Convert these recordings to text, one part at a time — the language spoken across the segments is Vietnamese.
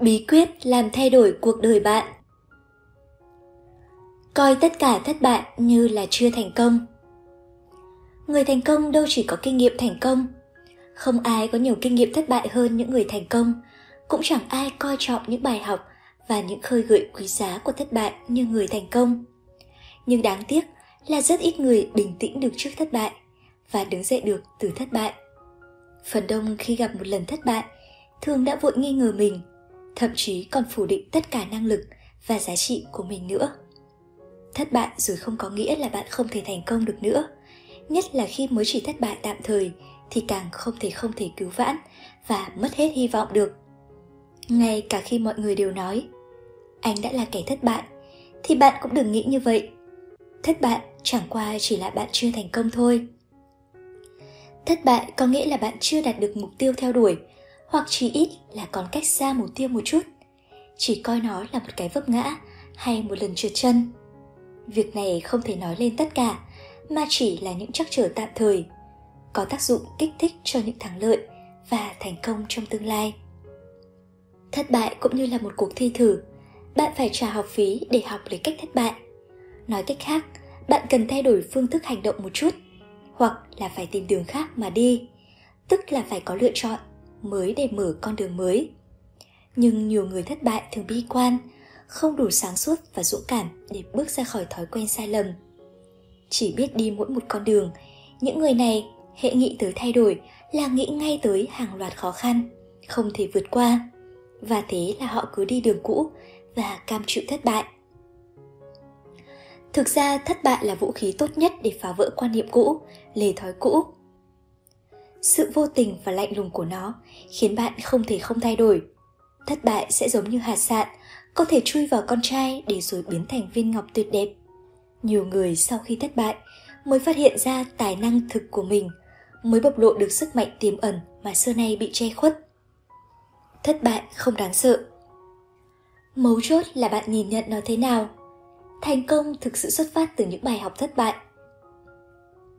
Bí quyết làm thay đổi cuộc đời bạn. Coi tất cả thất bại như là chưa thành công. Người thành công đâu chỉ có kinh nghiệm thành công. Không ai có nhiều kinh nghiệm thất bại hơn những người thành công. Cũng chẳng ai coi trọng những bài học và những khơi gợi quý giá của thất bại như người thành công. Nhưng đáng tiếc là rất ít người bình tĩnh được trước thất bại và đứng dậy được từ thất bại. Phần đông khi gặp một lần thất bại, thường đã vội nghi ngờ mình thậm chí còn phủ định tất cả năng lực và giá trị của mình nữa. Thất bại rồi không có nghĩa là bạn không thể thành công được nữa. Nhất là khi mới chỉ thất bại tạm thời thì càng không thể không thể cứu vãn và mất hết hy vọng được. Ngay cả khi mọi người đều nói, anh đã là kẻ thất bại, thì bạn cũng đừng nghĩ như vậy. Thất bại chẳng qua chỉ là bạn chưa thành công thôi. Thất bại có nghĩa là bạn chưa đạt được mục tiêu theo đuổi hoặc chỉ ít là còn cách xa mục tiêu một chút. Chỉ coi nó là một cái vấp ngã hay một lần trượt chân. Việc này không thể nói lên tất cả, mà chỉ là những trắc trở tạm thời, có tác dụng kích thích cho những thắng lợi và thành công trong tương lai. Thất bại cũng như là một cuộc thi thử, bạn phải trả học phí để học lấy cách thất bại. Nói cách khác, bạn cần thay đổi phương thức hành động một chút, hoặc là phải tìm đường khác mà đi, tức là phải có lựa chọn mới để mở con đường mới. Nhưng nhiều người thất bại thường bi quan, không đủ sáng suốt và dũng cảm để bước ra khỏi thói quen sai lầm. Chỉ biết đi mỗi một con đường, những người này hệ nghĩ tới thay đổi là nghĩ ngay tới hàng loạt khó khăn, không thể vượt qua. Và thế là họ cứ đi đường cũ và cam chịu thất bại. Thực ra thất bại là vũ khí tốt nhất để phá vỡ quan niệm cũ, lề thói cũ sự vô tình và lạnh lùng của nó, khiến bạn không thể không thay đổi. Thất bại sẽ giống như hạt sạn, có thể chui vào con trai để rồi biến thành viên ngọc tuyệt đẹp. Nhiều người sau khi thất bại mới phát hiện ra tài năng thực của mình, mới bộc lộ được sức mạnh tiềm ẩn mà xưa nay bị che khuất. Thất bại không đáng sợ. Mấu chốt là bạn nhìn nhận nó thế nào. Thành công thực sự xuất phát từ những bài học thất bại.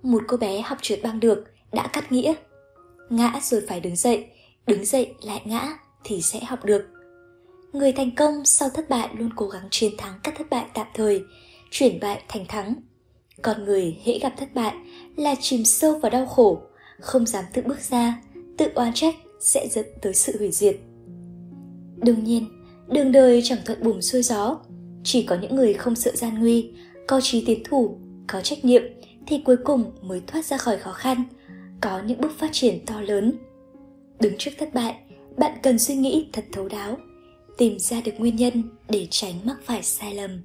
Một cô bé học trượt băng được đã cắt nghĩa ngã rồi phải đứng dậy đứng dậy lại ngã thì sẽ học được. Người thành công sau thất bại luôn cố gắng chiến thắng các thất bại tạm thời, chuyển bại thành thắng. Còn người hễ gặp thất bại là chìm sâu vào đau khổ, không dám tự bước ra, tự oan trách sẽ dẫn tới sự hủy diệt. Đương nhiên, đường đời chẳng thuận buồm xuôi gió. Chỉ có những người không sợ gian nguy, có trí tiến thủ, có trách nhiệm thì cuối cùng mới thoát ra khỏi khó khăn có những bước phát triển to lớn. Đứng trước thất bại, bạn cần suy nghĩ thật thấu đáo, tìm ra được nguyên nhân để tránh mắc phải sai lầm.